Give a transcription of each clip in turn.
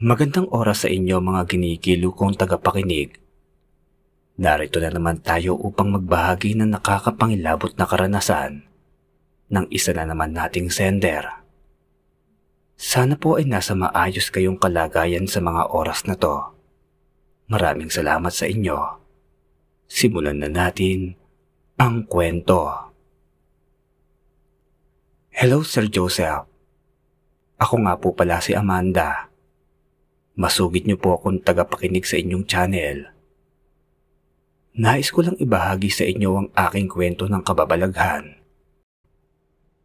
Magandang oras sa inyo mga ginikilo kong tagapakinig. Narito na naman tayo upang magbahagi ng nakakapangilabot na karanasan ng isa na naman nating sender. Sana po ay nasa maayos kayong kalagayan sa mga oras na to. Maraming salamat sa inyo. Simulan na natin ang kwento. Hello Sir Joseph. Ako nga po pala si Amanda. Masugid niyo po akong tagapakinig sa inyong channel. Nais ko lang ibahagi sa inyo ang aking kwento ng kababalaghan.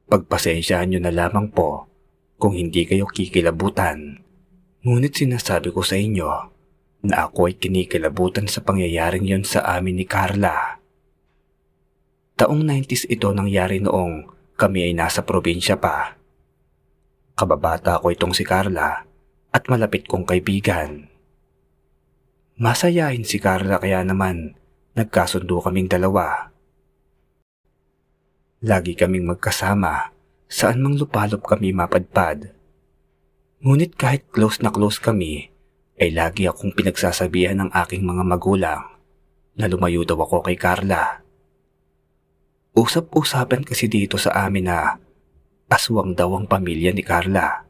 Pagpasensyahan niyo na lamang po kung hindi kayo kikilabutan. Ngunit sinasabi ko sa inyo na ako ay kinikilabutan sa pangyayaring yon sa amin ni Carla. Taong 90s ito nangyari noong kami ay nasa probinsya pa. Kababata ko itong si Carla at malapit kong kaibigan. Masayahin si Carla kaya naman nagkasundo kaming dalawa. Lagi kaming magkasama saan mang lupalop kami mapadpad. Ngunit kahit close na close kami, ay lagi akong pinagsasabihan ng aking mga magulang na lumayo daw ako kay Carla. Usap-usapan kasi dito sa amin na aswang daw ang pamilya ni Carla.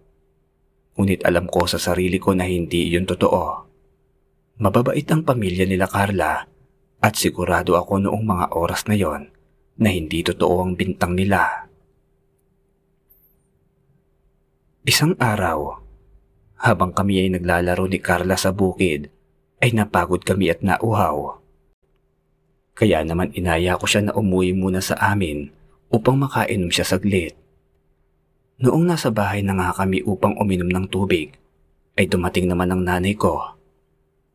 Ngunit alam ko sa sarili ko na hindi yun totoo. Mababait ang pamilya nila Carla at sigurado ako noong mga oras na yon na hindi totoo ang bintang nila. Isang araw, habang kami ay naglalaro ni Carla sa bukid, ay napagod kami at nauhaw. Kaya naman inaya ko siya na umuwi muna sa amin upang makainom siya saglit. Noong nasa bahay na nga kami upang uminom ng tubig, ay dumating naman ang nanay ko.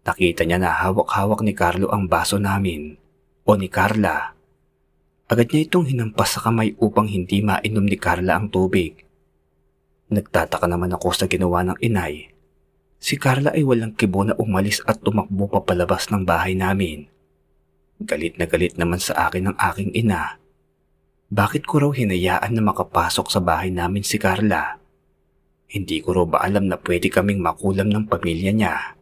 Nakita niya na hawak-hawak ni Carlo ang baso namin, o ni Carla. Agad niya itong hinampas sa kamay upang hindi mainom ni Carla ang tubig. Nagtataka naman ako sa ginawa ng inay. Si Carla ay walang kibo na umalis at tumakbo papalabas ng bahay namin. Galit na galit naman sa akin ng aking ina bakit ko raw hinayaan na makapasok sa bahay namin si Carla? Hindi ko raw ba alam na pwede kaming makulam ng pamilya niya?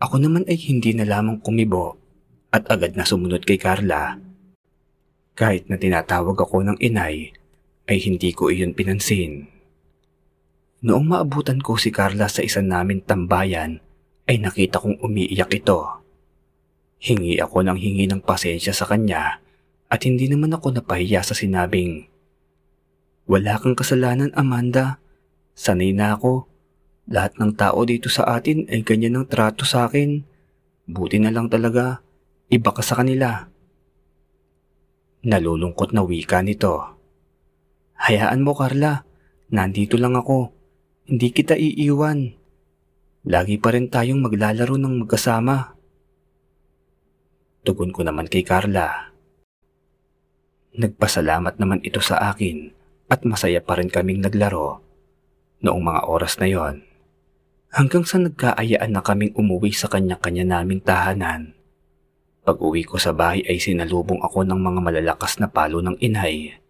Ako naman ay hindi na lamang kumibo at agad na sumunod kay Carla. Kahit na tinatawag ako ng inay, ay hindi ko iyon pinansin. Noong maabutan ko si Carla sa isa namin tambayan, ay nakita kong umiiyak ito. Hingi ako ng hingi ng pasensya sa kanya at hindi naman ako napahiya sa sinabing, Wala kang kasalanan, Amanda. Sanay na ako. Lahat ng tao dito sa atin ay ganyan ang trato sa akin. Buti na lang talaga. Iba ka sa kanila. Nalulungkot na wika nito. Hayaan mo, Carla. Nandito lang ako. Hindi kita iiwan. Lagi pa rin tayong maglalaro ng magkasama. Tugon ko naman kay Carla. Nagpasalamat naman ito sa akin at masaya pa rin kaming naglaro noong mga oras na yon. Hanggang sa nagkaayaan na kaming umuwi sa kanya-kanya naming tahanan. Pag uwi ko sa bahay ay sinalubong ako ng mga malalakas na palo ng inay.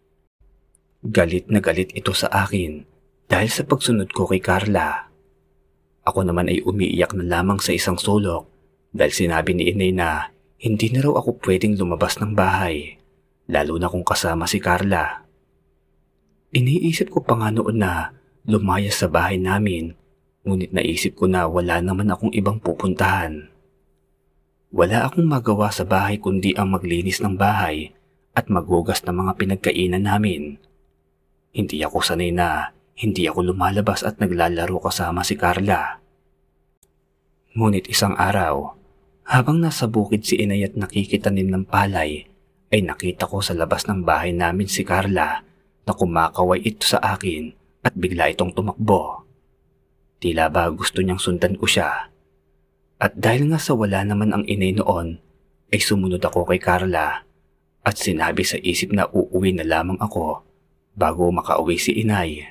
Galit na galit ito sa akin dahil sa pagsunod ko kay Carla. Ako naman ay umiiyak na lamang sa isang sulok dahil sinabi ni inay na hindi na raw ako pwedeng lumabas ng bahay lalo na kung kasama si Carla. Iniisip ko pa nga noon na lumayas sa bahay namin, ngunit naisip ko na wala naman akong ibang pupuntahan. Wala akong magawa sa bahay kundi ang maglinis ng bahay at maghugas ng mga pinagkainan namin. Hindi ako sanay na hindi ako lumalabas at naglalaro kasama si Carla. Ngunit isang araw, habang nasa bukid si Inay at nakikitanim ng palay, ay nakita ko sa labas ng bahay namin si Carla na kumakaway ito sa akin at bigla itong tumakbo. Tila ba gusto niyang sundan ko siya. At dahil nga sa wala naman ang inay noon, ay sumunod ako kay Carla at sinabi sa isip na uuwi na lamang ako bago makauwi si inay.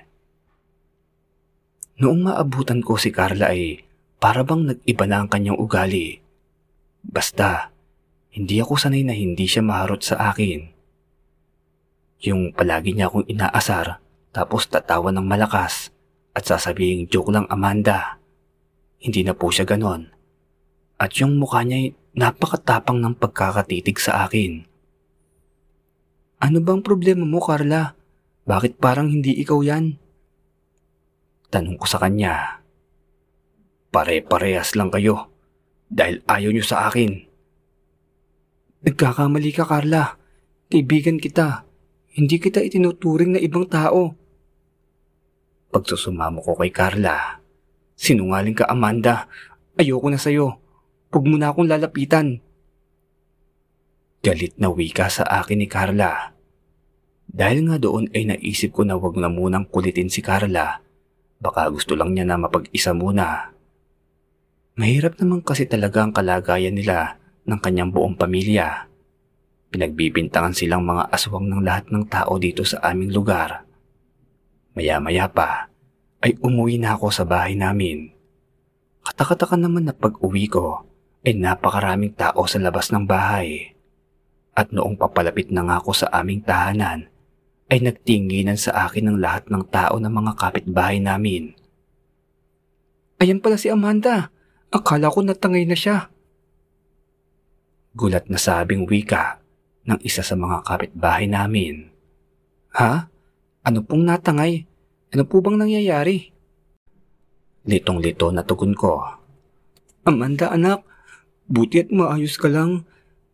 Noong maabutan ko si Carla ay para bang nag-iba na ang kanyang ugali. Basta, hindi ako sanay na hindi siya maharot sa akin. Yung palagi niya akong inaasar tapos tatawa ng malakas at sasabing joke lang Amanda, hindi na po siya ganon. At yung mukha niya napakatapang ng pagkakatitig sa akin. Ano bang problema mo, Carla? Bakit parang hindi ikaw yan? Tanong ko sa kanya. Pare-parehas lang kayo dahil ayaw niyo sa akin. Nagkakamali ka, Carla. Kaibigan kita. Hindi kita itinuturing na ibang tao. Pagsusumamo ko kay Carla, sinungaling ka Amanda. Ayoko na sa'yo. Huwag mo na akong lalapitan. Galit na wika sa akin ni Carla. Dahil nga doon ay naisip ko na wag na munang kulitin si Carla. Baka gusto lang niya na mapag-isa muna. Mahirap naman kasi talaga ang kalagayan nila ng kanyang buong pamilya. Pinagbibintangan silang mga aswang ng lahat ng tao dito sa aming lugar. Maya-maya pa ay umuwi na ako sa bahay namin. Katakataka naman na pag-uwi ko ay napakaraming tao sa labas ng bahay. At noong papalapit na nga ako sa aming tahanan ay nagtinginan sa akin ng lahat ng tao ng mga kapitbahay namin. Ayan pala si Amanda. Akala ko natangay na siya. Gulat na sabing wika ng isa sa mga kapitbahay namin. Ha? Ano pong natangay? Ano po bang nangyayari? Litong-lito na tugon ko. Amanda anak, buti at maayos ka lang.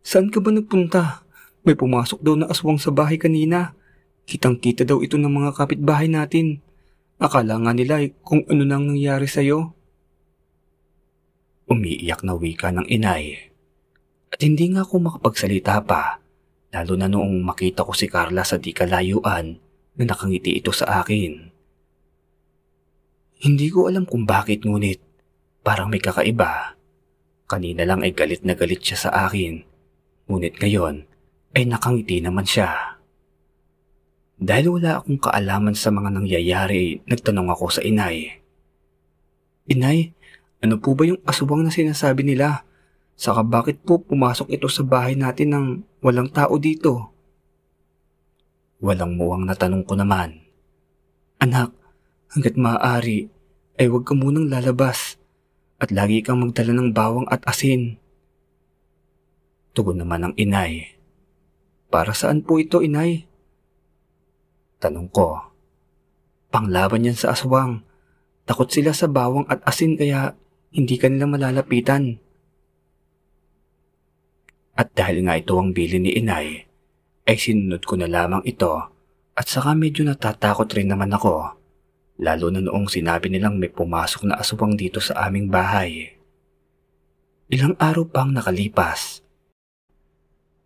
Saan ka ba nagpunta? May pumasok daw na aswang sa bahay kanina. Kitang-kita daw ito ng mga kapitbahay natin. Akala nga nila eh, kung ano nang nangyari sa'yo. Umiiyak na wika ng inay. At hindi nga ako makapagsalita pa lalo na noong makita ko si Carla sa di kalayuan na nakangiti ito sa akin. Hindi ko alam kung bakit ngunit parang may kakaiba. Kanina lang ay galit na galit siya sa akin, ngunit ngayon ay nakangiti naman siya. Dahil wala akong kaalaman sa mga nangyayari, nagtanong ako sa inay. Inay, ano po ba yung aswang na sinasabi nila? Saka bakit po pumasok ito sa bahay natin nang walang tao dito? Walang muwang na tanong ko naman. Anak, hanggat maaari ay huwag ka munang lalabas at lagi kang magdala ng bawang at asin. Tugon naman ng inay. Para saan po ito, inay? Tanong ko. Panglaban yan sa aswang. Takot sila sa bawang at asin kaya hindi kanila malalapitan. At dahil nga ito ang bili ni inay, ay sinunod ko na lamang ito at saka medyo natatakot rin naman ako. Lalo na noong sinabi nilang may pumasok na aswang dito sa aming bahay. Ilang araw pang nakalipas.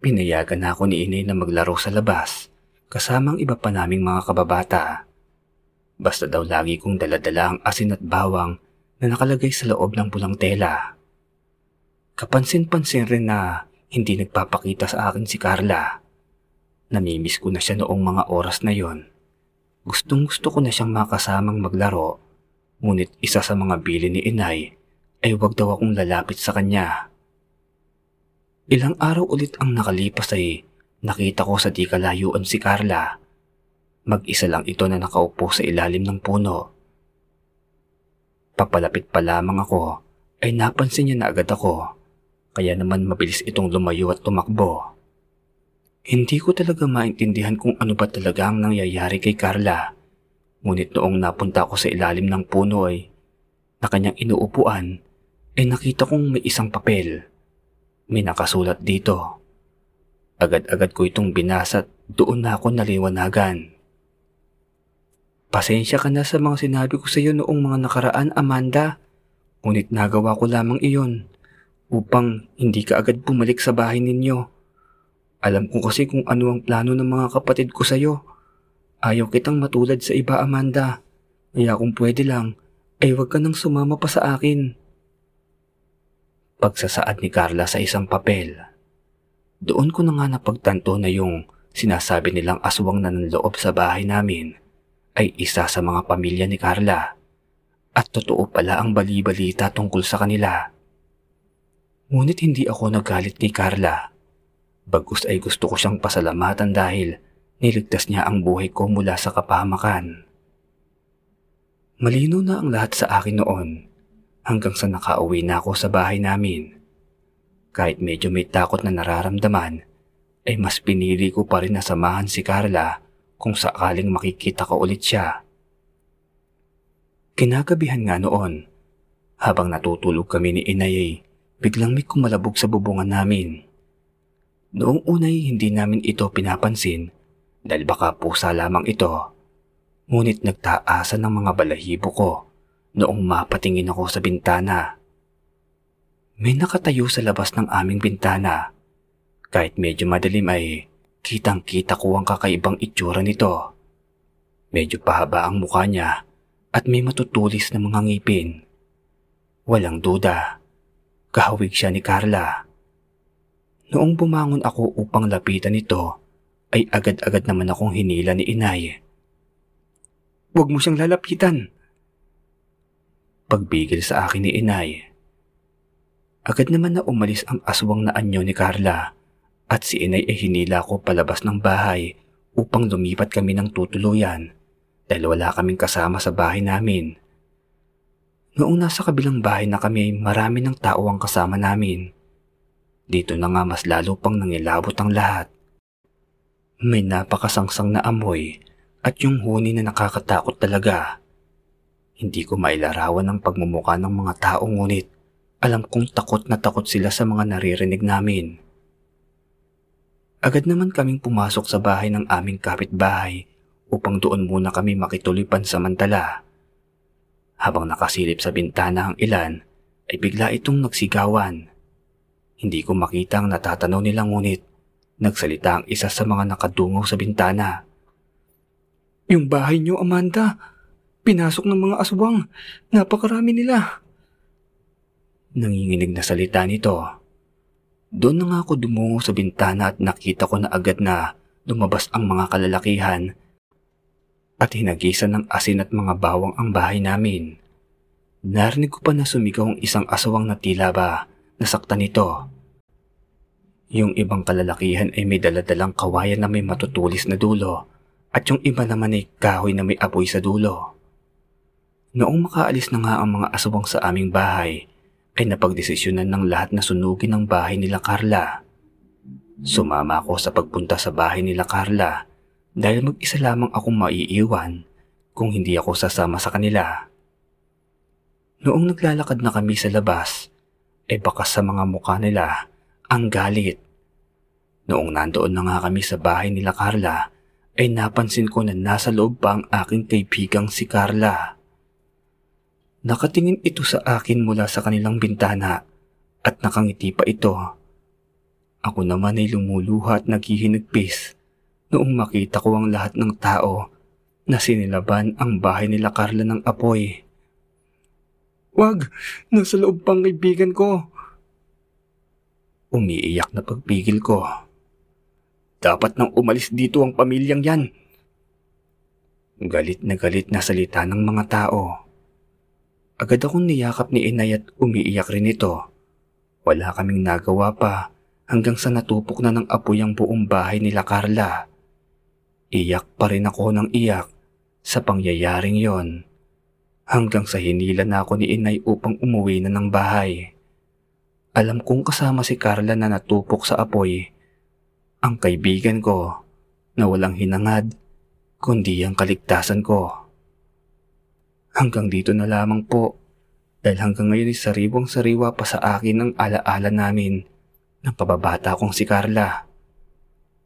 Pinayagan na ako ni inay na maglaro sa labas kasamang iba pa naming mga kababata. Basta daw lagi kong daladala ang asin at bawang na nakalagay sa loob ng pulang tela. Kapansin-pansin rin na hindi nagpapakita sa akin si Carla. Namimiss ko na siya noong mga oras na yon. Gustong gusto ko na siyang makasamang maglaro, ngunit isa sa mga bili ni inay ay wag daw akong lalapit sa kanya. Ilang araw ulit ang nakalipas ay nakita ko sa di kalayuan si Carla. Mag-isa lang ito na nakaupo sa ilalim ng puno. Papalapit pa lamang ako ay napansin niya na agad ako kaya naman mabilis itong lumayo at tumakbo. Hindi ko talaga maintindihan kung ano ba talaga ang nangyayari kay Carla. Ngunit noong napunta ako sa ilalim ng puno ay na kanyang inuupuan ay nakita kong may isang papel. May nakasulat dito. Agad-agad ko itong binasa at doon na ako naliwanagan. Pasensya ka na sa mga sinabi ko sa iyo noong mga nakaraan, Amanda. Ngunit nagawa ko lamang iyon upang hindi ka agad bumalik sa bahay ninyo. Alam ko kasi kung ano ang plano ng mga kapatid ko sa'yo. Ayaw kitang matulad sa iba, Amanda. Kaya kung pwede lang, ay huwag ka nang sumama pa sa akin. Pagsasaad ni Carla sa isang papel. Doon ko na nga napagtanto na yung sinasabi nilang aswang na ng loob sa bahay namin ay isa sa mga pamilya ni Carla. At totoo pala ang bali-balita tungkol sa kanila. Ngunit hindi ako nagalit kay Carla. Bagus ay gusto ko siyang pasalamatan dahil niligtas niya ang buhay ko mula sa kapahamakan. Malino na ang lahat sa akin noon hanggang sa nakauwi na ako sa bahay namin. Kahit medyo may takot na nararamdaman, ay mas pinili ko pa rin na samahan si Carla kung sakaling makikita ko ulit siya. Kinagabihan nga noon, habang natutulog kami ni Inay ay biglang may kumalabog sa bubungan namin. Noong unay hindi namin ito pinapansin dahil baka pusa lamang ito. Ngunit nagtaasan ng mga balahibo ko noong mapatingin ako sa bintana. May nakatayo sa labas ng aming bintana. Kahit medyo madilim ay kitang kita ko ang kakaibang itsura nito. Medyo pahaba ang mukha niya at may matutulis na mga ngipin. Walang duda, kahawig siya ni Carla. Noong bumangon ako upang lapitan ito, ay agad-agad naman akong hinila ni inay. Huwag mo siyang lalapitan. Pagbigil sa akin ni inay. Agad naman na umalis ang aswang na anyo ni Carla at si inay ay hinila ko palabas ng bahay upang lumipat kami ng tutuluyan dahil wala kaming kasama sa bahay namin. Noong nasa kabilang bahay na kami marami ng tao ang kasama namin. Dito na nga mas lalo pang nangilabot ang lahat. May napakasangsang na amoy at yung huni na nakakatakot talaga. Hindi ko mailarawan ang pagmumukha ng mga tao ngunit alam kong takot na takot sila sa mga naririnig namin. Agad naman kaming pumasok sa bahay ng aming kapitbahay upang doon muna kami makituloy pansamantala. Habang nakasilip sa bintana ang ilan, ay bigla itong nagsigawan. Hindi ko makita ang natatanaw nila ngunit nagsalita ang isa sa mga nakadungaw sa bintana. Yung bahay niyo, Amanda. Pinasok ng mga aswang. Napakarami nila. Nanginginig na salita nito. Doon na nga ako dumungo sa bintana at nakita ko na agad na lumabas ang mga kalalakihan at hinagisan ng asin at mga bawang ang bahay namin. Narinig ko pa na sumigaw ang isang aswang na tila ba nasaktan nito. Yung ibang kalalakihan ay may daladalang kawayan na may matutulis na dulo at yung iba naman ay kahoy na may apoy sa dulo. Noong makaalis na nga ang mga aswang sa aming bahay, ay napagdesisyonan ng lahat na sunugin ang bahay nila Carla. Sumama ako sa pagpunta sa bahay nila Carla dahil mag-isa lamang akong maiiwan kung hindi ako sasama sa kanila. Noong naglalakad na kami sa labas, ay bakas sa mga mukha nila ang galit. Noong nandoon na nga kami sa bahay nila Carla, ay napansin ko na nasa loob pa ang aking kaibigang si Carla. Nakatingin ito sa akin mula sa kanilang bintana at nakangiti pa ito. Ako naman ay lumuluha at naghihinagpis noong makita ko ang lahat ng tao na sinilaban ang bahay nila Carla ng apoy. Wag! Nasa loob pang kaibigan ko! Umiiyak na pagpigil ko. Dapat nang umalis dito ang pamilyang yan. Galit na galit na salita ng mga tao. Agad akong niyakap ni inay at umiiyak rin ito. Wala kaming nagawa pa hanggang sa natupok na ng apoy ang buong bahay nila Carla. Iyak pa rin ako ng iyak sa pangyayaring yon hanggang sa hinila na ako ni inay upang umuwi na ng bahay. Alam kong kasama si Carla na natupok sa apoy. Ang kaibigan ko na walang hinangad kundi ang kaligtasan ko. Hanggang dito na lamang po dahil hanggang ngayon ay sariwang sariwa pa sa akin ang alaala namin ng kababata kong si Carla.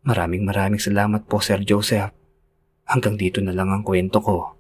Maraming maraming salamat po Sir Joseph. Hanggang dito na lang ang kwento ko.